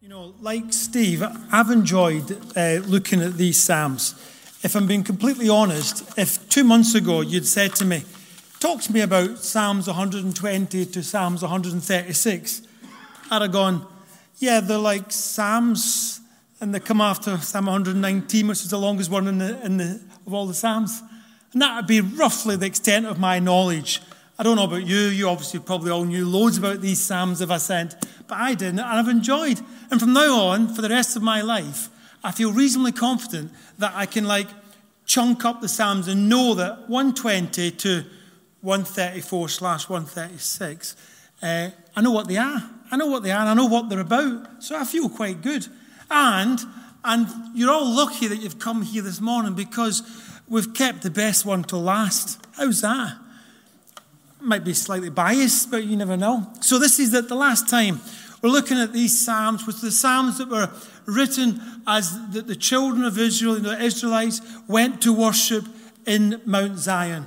You know, like Steve, I've enjoyed uh, looking at these Psalms. If I'm being completely honest, if two months ago you'd said to me, talk to me about Psalms 120 to Psalms 136, I'd have gone, yeah, they're like Psalms, and they come after Psalm 119, which is the longest one in the, in the, of all the Psalms. And that would be roughly the extent of my knowledge. I don't know about you, you obviously probably all knew loads about these Psalms if I sent, but I didn't, and I've enjoyed. And from now on, for the rest of my life, I feel reasonably confident that I can like chunk up the Psalms and know that 120 to 134 slash 136, uh, I know what they are. I know what they are, and I know what they're about. So I feel quite good. And and you're all lucky that you've come here this morning because we've kept the best one to last. How's that? Might be slightly biased, but you never know. So this is the, the last time we're looking at these psalms, which the psalms that were written as the, the children of Israel, you know, the Israelites, went to worship in Mount Zion.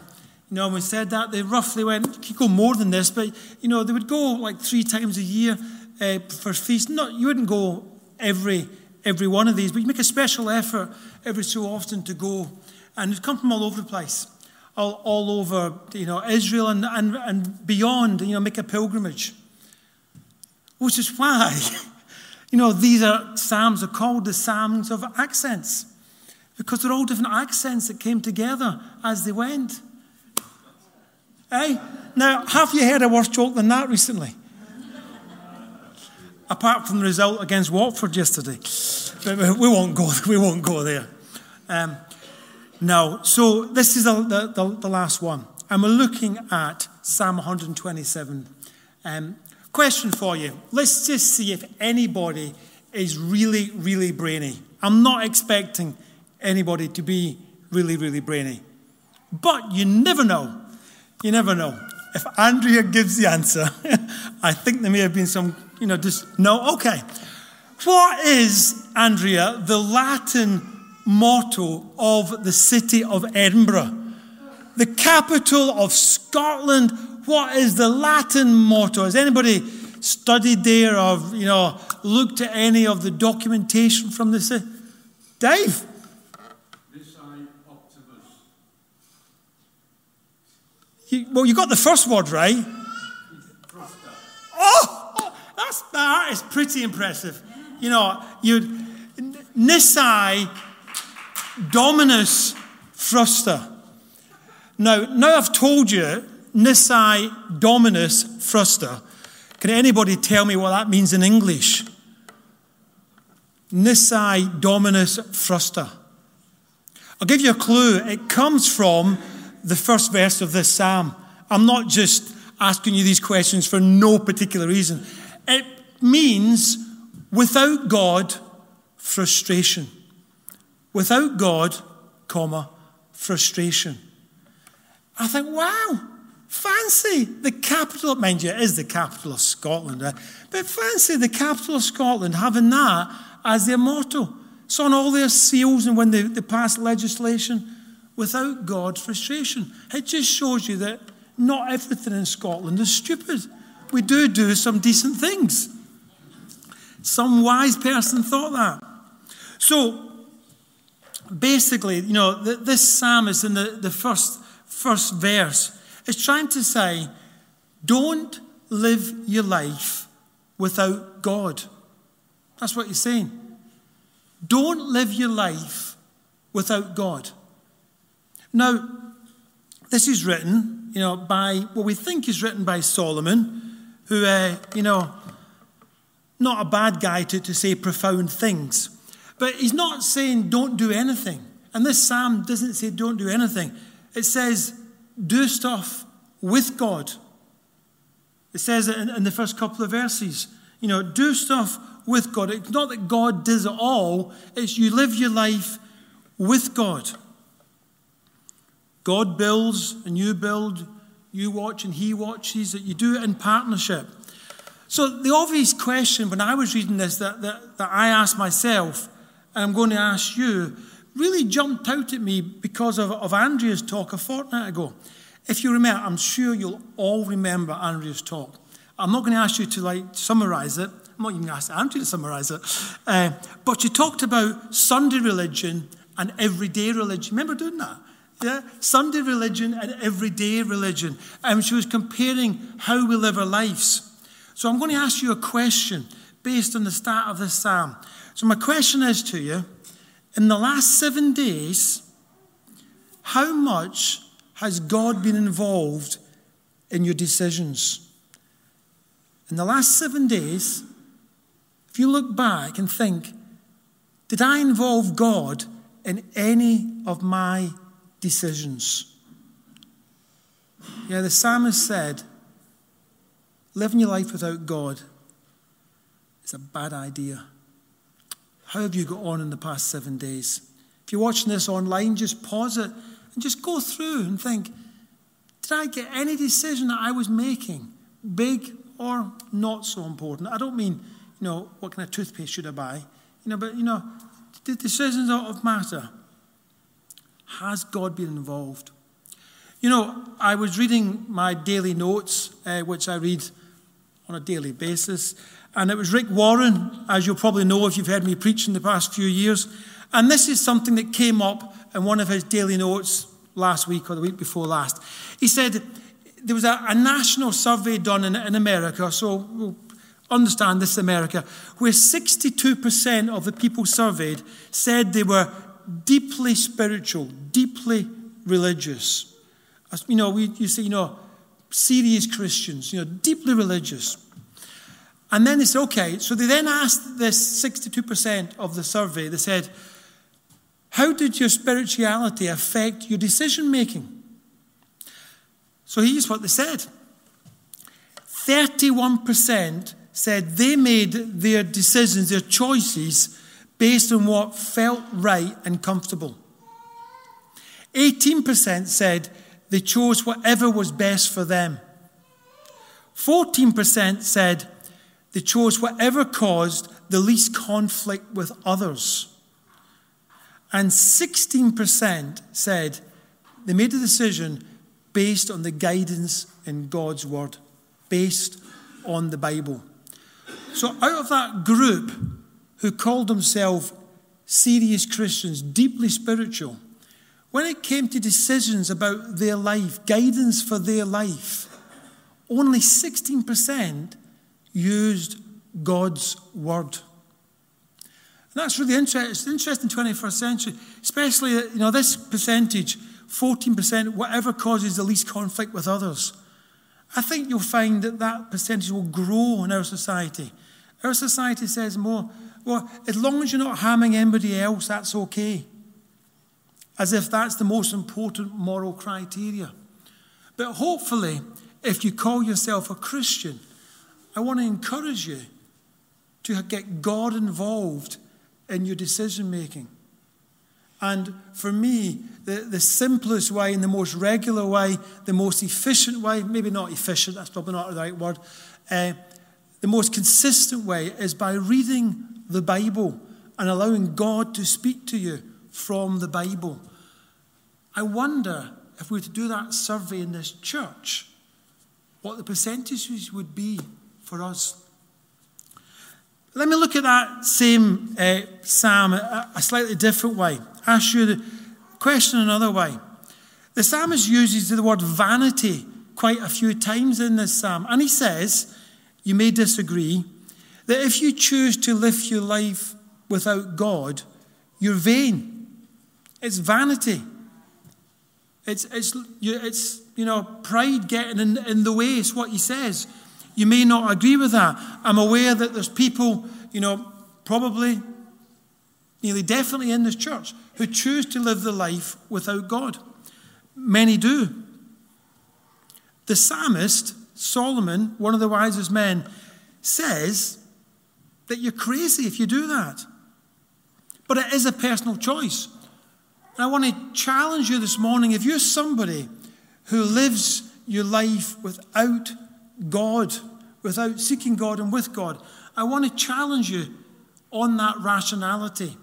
You know, when we said that, they roughly went, you could go more than this, but, you know, they would go like three times a year uh, for feast. Not, you wouldn't go every, every one of these, but you make a special effort every so often to go. And it'd come from all over the place, all, all over, you know, Israel and, and, and beyond, you know, make a pilgrimage. Which is why, you know, these are psalms are called the psalms of accents, because they're all different accents that came together as they went. Hey? Now, have you heard a worse joke than that recently? Apart from the result against Watford yesterday. But we won't go, we won't go there. Um, no, so this is the, the, the, last one. And we're looking at Psalm 127. Um, question for you. Let's just see if anybody is really, really brainy. I'm not expecting anybody to be really, really brainy. But you never know. You never know. If Andrea gives the answer, I think there may have been some, you know, just no. Okay. What is, Andrea, the Latin motto of the city of Edinburgh? The capital of Scotland. What is the Latin motto? Has anybody studied there or, you know, looked at any of the documentation from city? Dave? You, well, you got the first word right. Oh, that's, that is pretty impressive. You know, you Nisi Dominus Frustra. Now, now I've told you Nisi Dominus Frustra. Can anybody tell me what that means in English? Nisi Dominus Frustra. I'll give you a clue. It comes from the first verse of this psalm. I'm not just asking you these questions for no particular reason. It means without God, frustration. Without God, comma, frustration. I think, wow, fancy the capital, mind you, it is the capital of Scotland, right? but fancy the capital of Scotland having that as their motto. It's on all their seals and when they, they pass legislation without God, frustration. It just shows you that not everything in Scotland is stupid. We do do some decent things. Some wise person thought that. So, basically, you know, this psalmist in the, the first, first verse is trying to say, don't live your life without God. That's what he's saying. Don't live your life without God. Now, this is written, you know, by what we think is written by Solomon, who, uh, you know, not a bad guy to, to say profound things. But he's not saying don't do anything. And this psalm doesn't say don't do anything. It says do stuff with God. It says it in, in the first couple of verses. You know, do stuff with God. It's not that God does it all, it's you live your life with God. God builds and you build, you watch and He watches, that you do it in partnership. So, the obvious question when I was reading this that, that, that I asked myself, and I'm going to ask you, really jumped out at me because of, of Andrea's talk a fortnight ago. If you remember, I'm sure you'll all remember Andrea's talk. I'm not going to ask you to like summarize it. I'm not even going to ask Andrew to summarise it. Uh, but she talked about Sunday religion and everyday religion. Remember doing that? Yeah? Sunday religion and everyday religion. And she was comparing how we live our lives. So I'm going to ask you a question based on the start of this psalm. So my question is to you in the last seven days, how much has God been involved in your decisions? In the last seven days, if you look back and think, did I involve God in any of my decisions? Yeah, the psalmist said, living your life without God is a bad idea. How have you got on in the past seven days? If you're watching this online, just pause it and just go through and think did I get any decision that I was making, big or not so important? I don't mean, you know, what kind of toothpaste should I buy? You know, but, you know, the decisions of matter. Has God been involved? You know, I was reading my daily notes, uh, which I read on a daily basis, and it was Rick Warren, as you'll probably know if you've heard me preach in the past few years. And this is something that came up in one of his daily notes last week or the week before last. He said there was a, a national survey done in, in America, so we'll understand this America, where 62% of the people surveyed said they were deeply spiritual, deeply religious. You know, we, you see, you know, serious Christians, you know, deeply religious. And then they said, okay, so they then asked this 62% of the survey, they said, how did your spirituality affect your decision making? So here's what they said 31% said they made their decisions, their choices, based on what felt right and comfortable. 18% said they chose whatever was best for them. 14% said they chose whatever caused the least conflict with others. And 16% said they made a decision based on the guidance in God's Word, based on the Bible. So, out of that group who called themselves serious Christians, deeply spiritual, when it came to decisions about their life, guidance for their life, only 16% used God's Word. And that's really interesting. Interesting 21st century, especially, you know, this percentage, 14%, whatever causes the least conflict with others. I think you'll find that that percentage will grow in our society. Our society says more, well, as long as you're not harming anybody else, that's okay. As if that's the most important moral criteria. But hopefully, if you call yourself a Christian, I want to encourage you to get God involved in your decision making. And for me, the, the simplest way and the most regular way, the most efficient way, maybe not efficient, that's probably not the right word, uh, the most consistent way is by reading the Bible and allowing God to speak to you from the Bible. I wonder if we were to do that survey in this church, what the percentages would be for us. Let me look at that same uh, psalm a, slightly different way. Ask you the question another way. The psalmist uses the word vanity quite a few times in this psalm, and he says, you may disagree, that if you choose to live your life without God, you're vain. It's vanity. It's, it's, it's you know, pride getting in, in the way, is what he says. You may not agree with that. I'm aware that there's people, you know, probably nearly definitely in this church who choose to live the life without God. Many do. The psalmist, Solomon, one of the wisest men, says that you're crazy if you do that. But it is a personal choice. And I want to challenge you this morning if you're somebody who lives your life without God, without seeking God and with God. I want to challenge you on that rationality.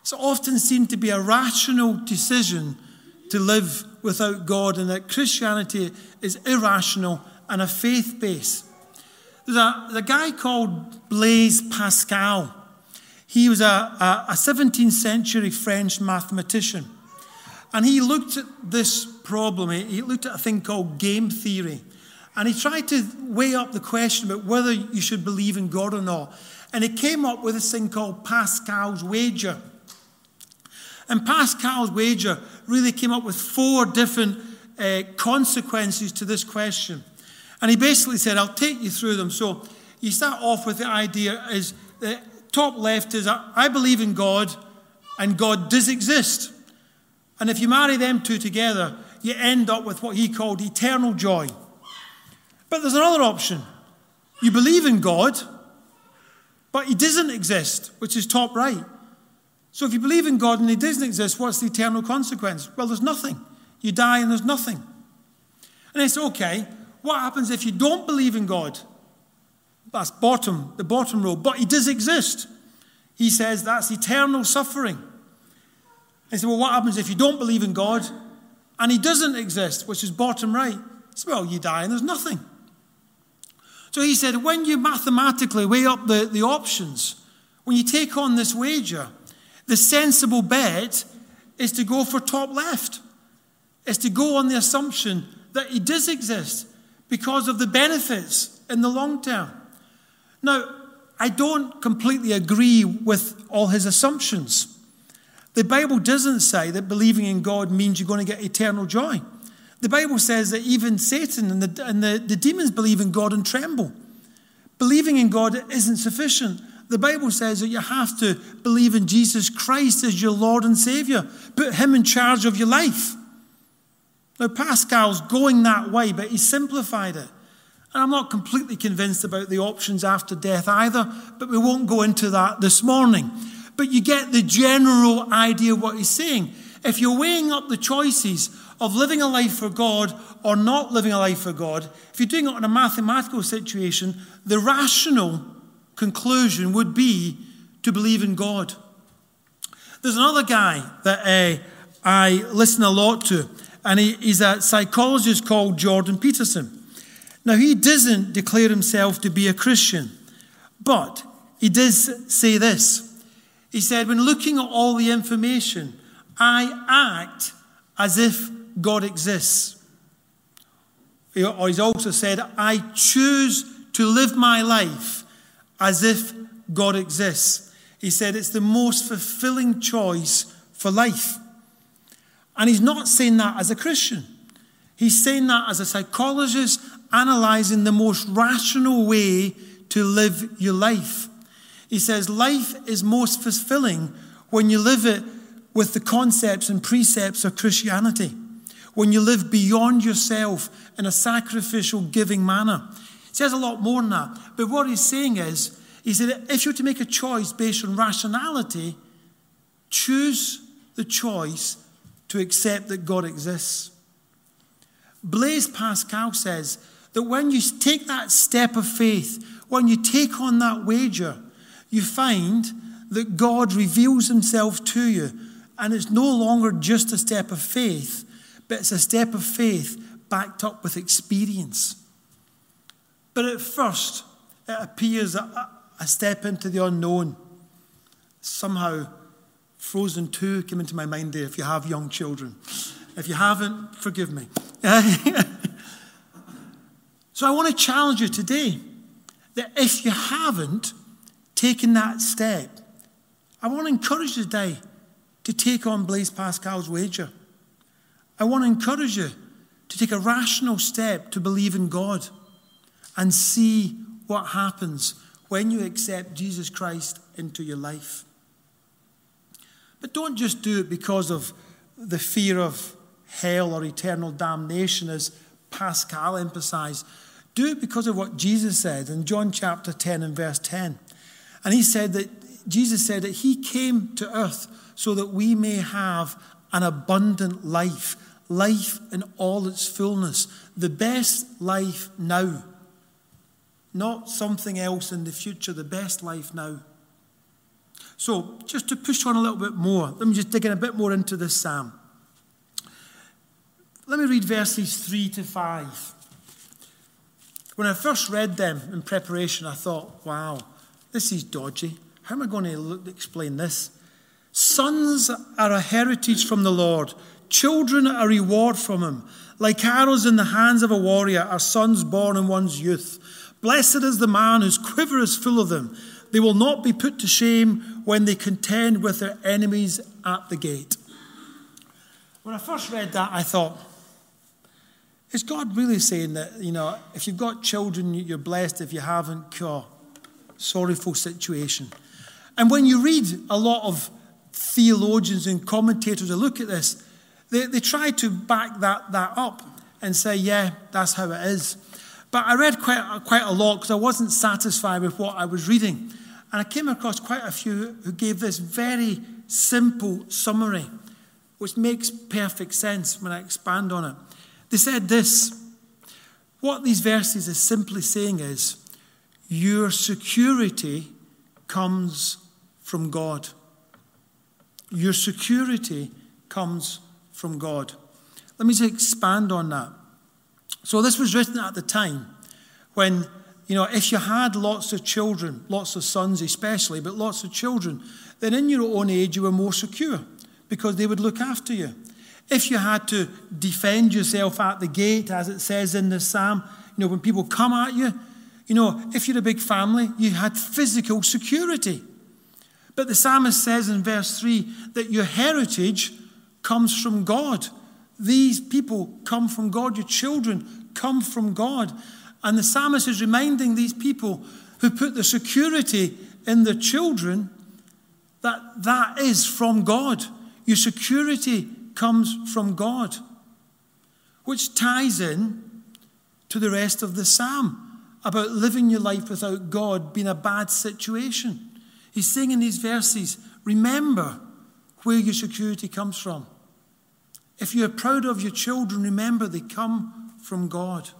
It's often seen to be a rational decision to live without God, and that Christianity is irrational and a faith base. There's a, there's a guy called Blaise Pascal. He was a, a, a 17th century French mathematician. And he looked at this problem, he looked at a thing called game theory. And he tried to weigh up the question about whether you should believe in God or not. And he came up with this thing called Pascal's wager. And Pascal's wager really came up with four different uh, consequences to this question. And he basically said, I'll take you through them. So you start off with the idea is the top left is I believe in God and God does exist. And if you marry them two together, you end up with what he called eternal joy. But there's another option. You believe in God, but he doesn't exist, which is top right. So if you believe in God and he doesn't exist, what's the eternal consequence? Well, there's nothing. You die and there's nothing. And it's okay. What happens if you don't believe in God? That's bottom, the bottom row. But he does exist. He says that's eternal suffering. I said, well, what happens if you don't believe in God and he doesn't exist, which is bottom right? He said, well, you die and there's nothing. So he said, when you mathematically weigh up the, the options, when you take on this wager, the sensible bet is to go for top left, is to go on the assumption that he does exist because of the benefits in the long term. Now, I don't completely agree with all his assumptions. The Bible doesn't say that believing in God means you're going to get eternal joy. The Bible says that even Satan and, the, and the, the demons believe in God and tremble. Believing in God isn't sufficient. The Bible says that you have to believe in Jesus Christ as your Lord and Savior, put Him in charge of your life. Now, Pascal's going that way, but he simplified it. And I'm not completely convinced about the options after death either, but we won't go into that this morning. But you get the general idea of what he's saying. If you're weighing up the choices of living a life for God or not living a life for God, if you're doing it in a mathematical situation, the rational conclusion would be to believe in God. There's another guy that uh, I listen a lot to, and he, he's a psychologist called Jordan Peterson. Now, he doesn't declare himself to be a Christian, but he does say this. He said, When looking at all the information, I act as if God exists. Or he's also said, I choose to live my life as if God exists. He said it's the most fulfilling choice for life. And he's not saying that as a Christian. He's saying that as a psychologist analyzing the most rational way to live your life. He says life is most fulfilling when you live it with the concepts and precepts of Christianity, when you live beyond yourself in a sacrificial, giving manner. He says a lot more than that. But what he's saying is, he said, if you're to make a choice based on rationality, choose the choice to accept that God exists. Blaise Pascal says that when you take that step of faith, when you take on that wager, you find that God reveals himself to you and it's no longer just a step of faith, but it's a step of faith backed up with experience. But at first, it appears a, a step into the unknown. Somehow, Frozen 2 came into my mind there if you have young children. If you haven't, forgive me. so I want to challenge you today that if you haven't taken that step, I want to encourage you today to take on Blaise Pascal's wager. I want to encourage you to take a rational step to believe in God and see what happens when you accept Jesus Christ into your life. But don't just do it because of the fear of hell or eternal damnation, as Pascal emphasized. Do it because of what Jesus said in John chapter 10 and verse 10. And he said that Jesus said that he came to earth so that we may have an abundant life, life in all its fullness, the best life now, not something else in the future, the best life now. So, just to push on a little bit more, let me just dig in a bit more into this psalm. Let me read verses 3 to 5. When I first read them in preparation, I thought, wow, this is dodgy. How am I going to explain this? Sons are a heritage from the Lord, children a reward from Him. Like arrows in the hands of a warrior are sons born in one's youth. Blessed is the man whose quiver is full of them. They will not be put to shame when they contend with their enemies at the gate. When I first read that, I thought, is God really saying that, you know, if you've got children, you're blessed. If you haven't, oh, sorrowful situation. And when you read a lot of theologians and commentators that look at this, they, they try to back that, that up and say, yeah, that's how it is. But I read quite, quite a lot because I wasn't satisfied with what I was reading. And I came across quite a few who gave this very simple summary, which makes perfect sense when I expand on it. They said this what these verses are simply saying is, your security comes from God. Your security comes from God. Let me just expand on that. So, this was written at the time when, you know, if you had lots of children, lots of sons especially, but lots of children, then in your own age you were more secure because they would look after you. If you had to defend yourself at the gate, as it says in the psalm, you know, when people come at you, you know, if you're a big family, you had physical security. But the psalmist says in verse 3 that your heritage comes from God. These people come from God. Your children come from God. And the psalmist is reminding these people who put the security in their children that that is from God. Your security comes from God, which ties in to the rest of the psalm about living your life without God being a bad situation. He's saying in these verses, remember where your security comes from. If you're proud of your children, remember they come from God.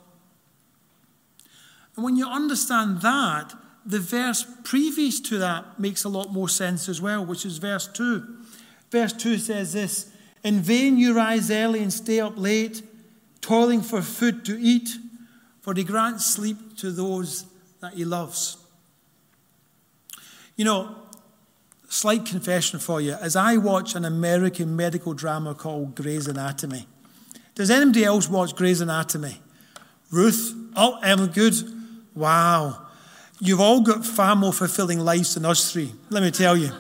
And when you understand that, the verse previous to that makes a lot more sense as well, which is verse 2. Verse 2 says this in vain you rise early and stay up late, toiling for food to eat, for he grants sleep to those that he loves. You know, slight confession for you as I watch an American medical drama called Grey's Anatomy. Does anybody else watch Grey's Anatomy? Ruth? Oh, Emily, good. Wow. You've all got far more fulfilling lives than us three, let me tell you.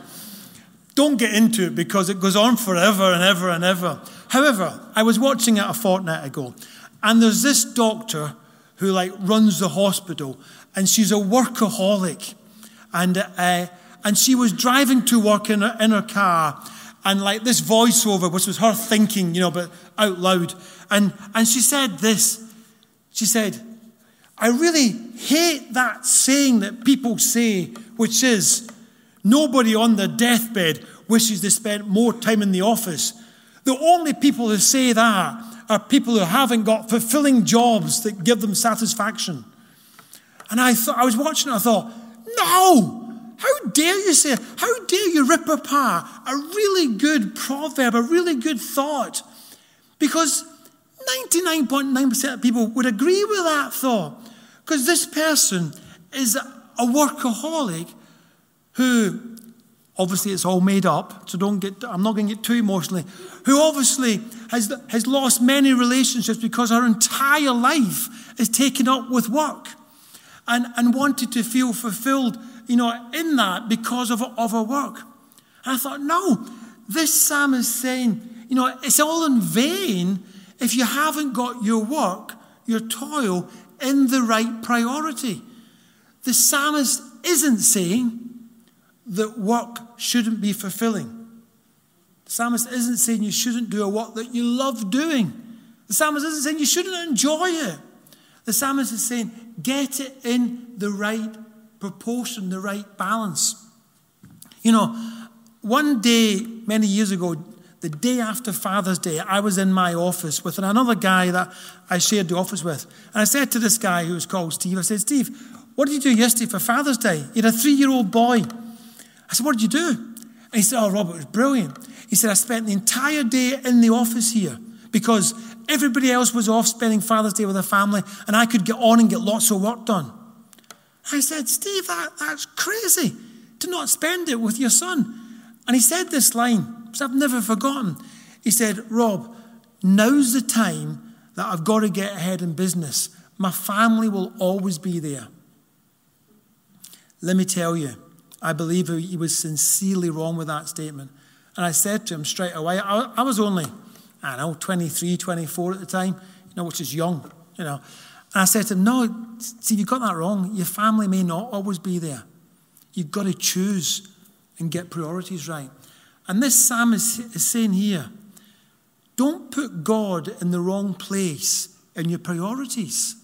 Don't get into it because it goes on forever and ever and ever. However, I was watching it a fortnight ago, and there's this doctor who like runs the hospital, and she's a workaholic, and uh, and she was driving to work in her, in her car, and like this voiceover, which was her thinking, you know, but out loud, and and she said this. She said, "I really hate that saying that people say, which is." Nobody on their deathbed wishes they spent more time in the office. The only people who say that are people who haven't got fulfilling jobs that give them satisfaction. And I thought I was watching, and I thought, no! How dare you say, how dare you rip apart a really good proverb, a really good thought? Because 99.9% of people would agree with that thought. Because this person is a workaholic who obviously it's all made up, so don't get, I'm not going to get too emotionally, who obviously has, has lost many relationships because her entire life is taken up with work and, and wanted to feel fulfilled, you know, in that because of, of her work. And I thought, no, this psalm is saying, you know, it's all in vain if you haven't got your work, your toil, in the right priority. The psalmist isn't saying, that work shouldn't be fulfilling. The psalmist isn't saying you shouldn't do a work that you love doing. The psalmist isn't saying you shouldn't enjoy it. The psalmist is saying get it in the right proportion, the right balance. You know, one day, many years ago, the day after Father's Day, I was in my office with another guy that I shared the office with. And I said to this guy who was called Steve, I said, Steve, what did you do yesterday for Father's Day? He had a three year old boy. I said, What did you do? And he said, Oh, Robert, it was brilliant. He said, I spent the entire day in the office here because everybody else was off spending Father's Day with their family, and I could get on and get lots of work done. I said, Steve, that, that's crazy to not spend it with your son. And he said this line, which I've never forgotten. He said, Rob, now's the time that I've got to get ahead in business. My family will always be there. Let me tell you, I believe he was sincerely wrong with that statement. And I said to him straight away, I, was only, I know, 23, 24 at the time, you know, which is young, you know. And I said to him, No, see, you got that wrong. Your family may not always be there. You've got to choose and get priorities right. And this psalm is, is saying here don't put God in the wrong place in your priorities.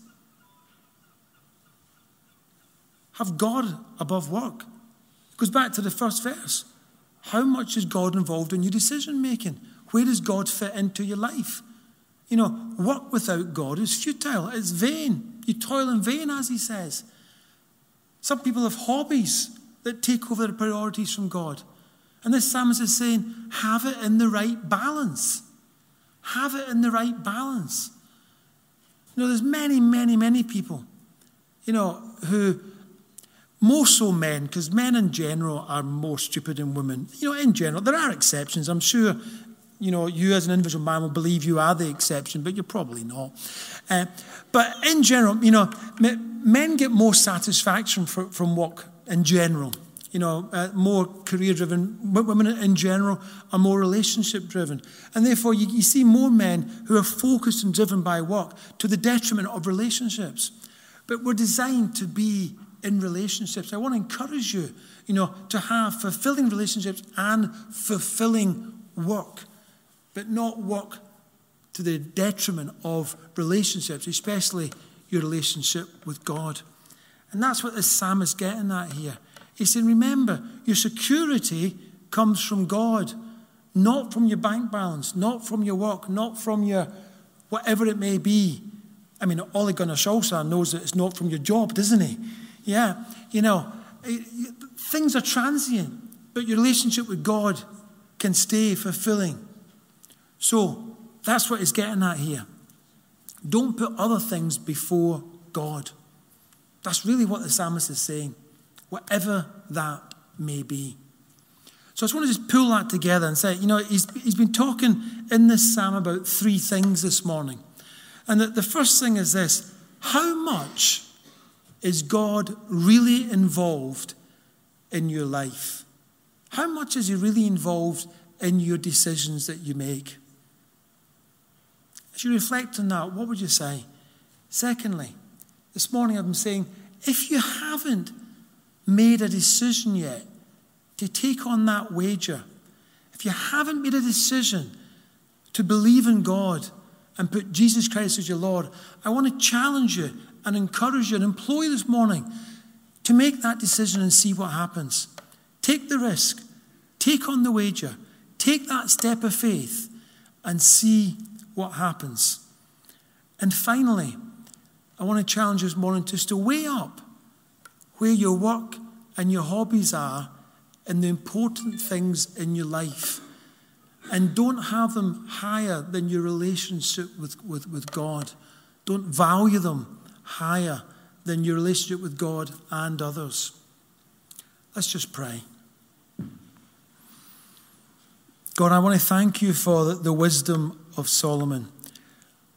Have God above work. Goes back to the first verse. How much is God involved in your decision making? Where does God fit into your life? You know, work without God is futile, it's vain. You toil in vain, as he says. Some people have hobbies that take over their priorities from God. And this psalmist is saying, have it in the right balance. Have it in the right balance. You know, there's many, many, many people, you know, who more so men, because men in general are more stupid than women. You know, in general, there are exceptions. I'm sure, you know, you as an individual man will believe you are the exception, but you're probably not. Uh, but in general, you know, men get more satisfaction from, from work in general. You know, uh, more career driven. Women in general are more relationship driven. And therefore, you, you see more men who are focused and driven by work to the detriment of relationships. But we're designed to be in relationships. I want to encourage you, you know, to have fulfilling relationships and fulfilling work, but not work to the detriment of relationships, especially your relationship with God. And that's what the psalmist is getting at here. He's saying, remember, your security comes from God, not from your bank balance, not from your work, not from your whatever it may be. I mean, Ole Gunnar Solskjaer knows that it's not from your job, doesn't he? Yeah, you know, eh, things are transient, but your relationship with God can stay fulfilling. So that's what he's getting at here. Don't put other things before God. That's really what the psalmist is saying, whatever that may be. So I just want to just pull that together and say, you know, he's, he's been talking in this psalm about three things this morning. And that the first thing is this how much is God really involved in your life? How much is He really involved in your decisions that you make? As you reflect on that, what would you say? Secondly, this morning I've been saying, if you haven't made a decision yet to take on that wager, if you haven't made a decision to believe in God and put Jesus Christ as your Lord, I want to challenge you and encourage you and implore you this morning to make that decision and see what happens. Take the risk, take on the wager, take that step of faith and see what happens. And finally, I want to challenge you this morning just to weigh up where your work and your hobbies are and the important things in your life. And don't have them higher than your relationship with, with, with God. Don't value them higher than your relationship with God and others. Let's just pray. God, I want to thank you for the wisdom of Solomon,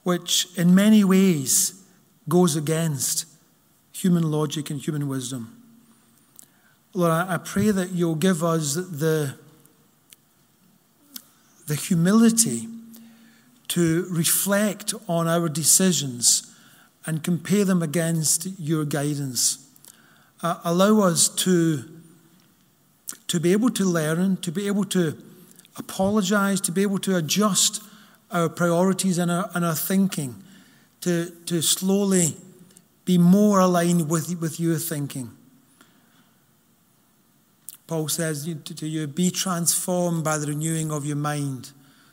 which in many ways goes against human logic and human wisdom. Lord, I pray that you'll give us the, the humility to reflect on our decisions and compare them against your guidance. Uh, allow us to, to be able to learn, to be able to apologize, to be able to adjust our priorities and our, and our thinking to, to slowly be more aligned with, with your thinking. Paul says to you, be transformed by the renewing of your mind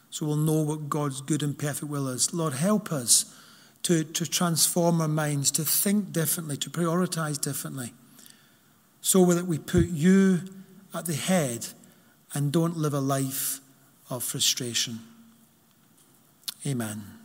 so we'll know what God's good and perfect will is. Lord, help us to, to transform our minds, to think differently, to prioritize differently, so that we put you at the head and don't live a life of frustration. Amen.